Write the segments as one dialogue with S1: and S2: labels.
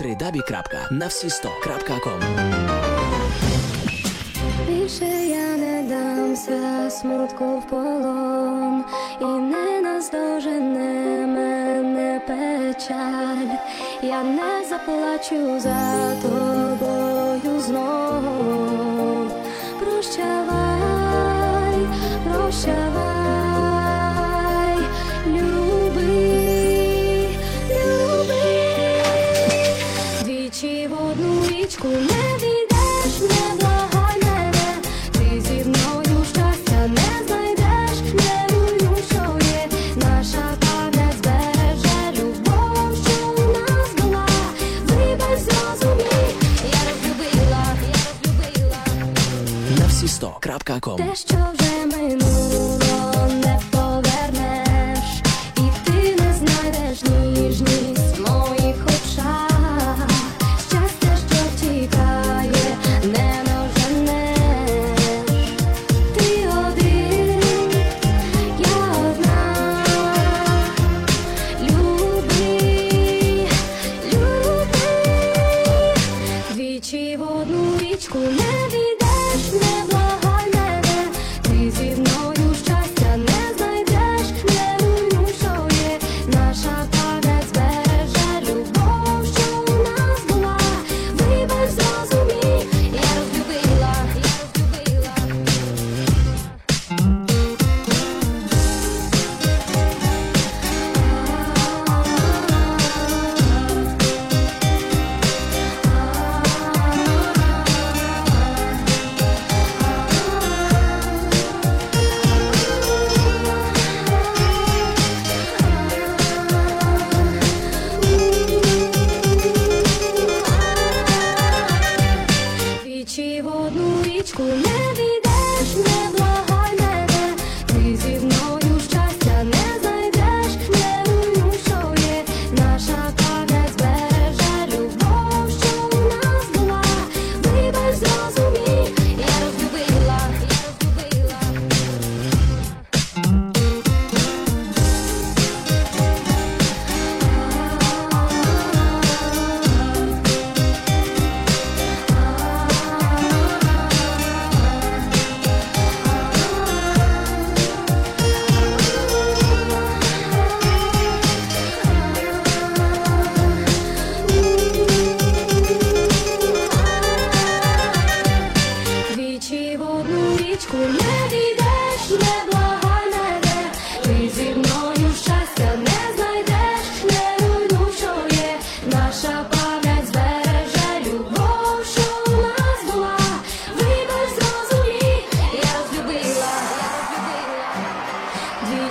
S1: www.nawsi100.com
S2: Більше я не дамся смутку в полон, і не наздожене мене печаль. Я не заплачу за тобою знову. Прощавай, прощавай, люби. на всі сто.
S1: Сто.ком
S2: Те, що вже минуло.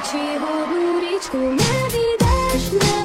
S2: Чи в річку не війдеш не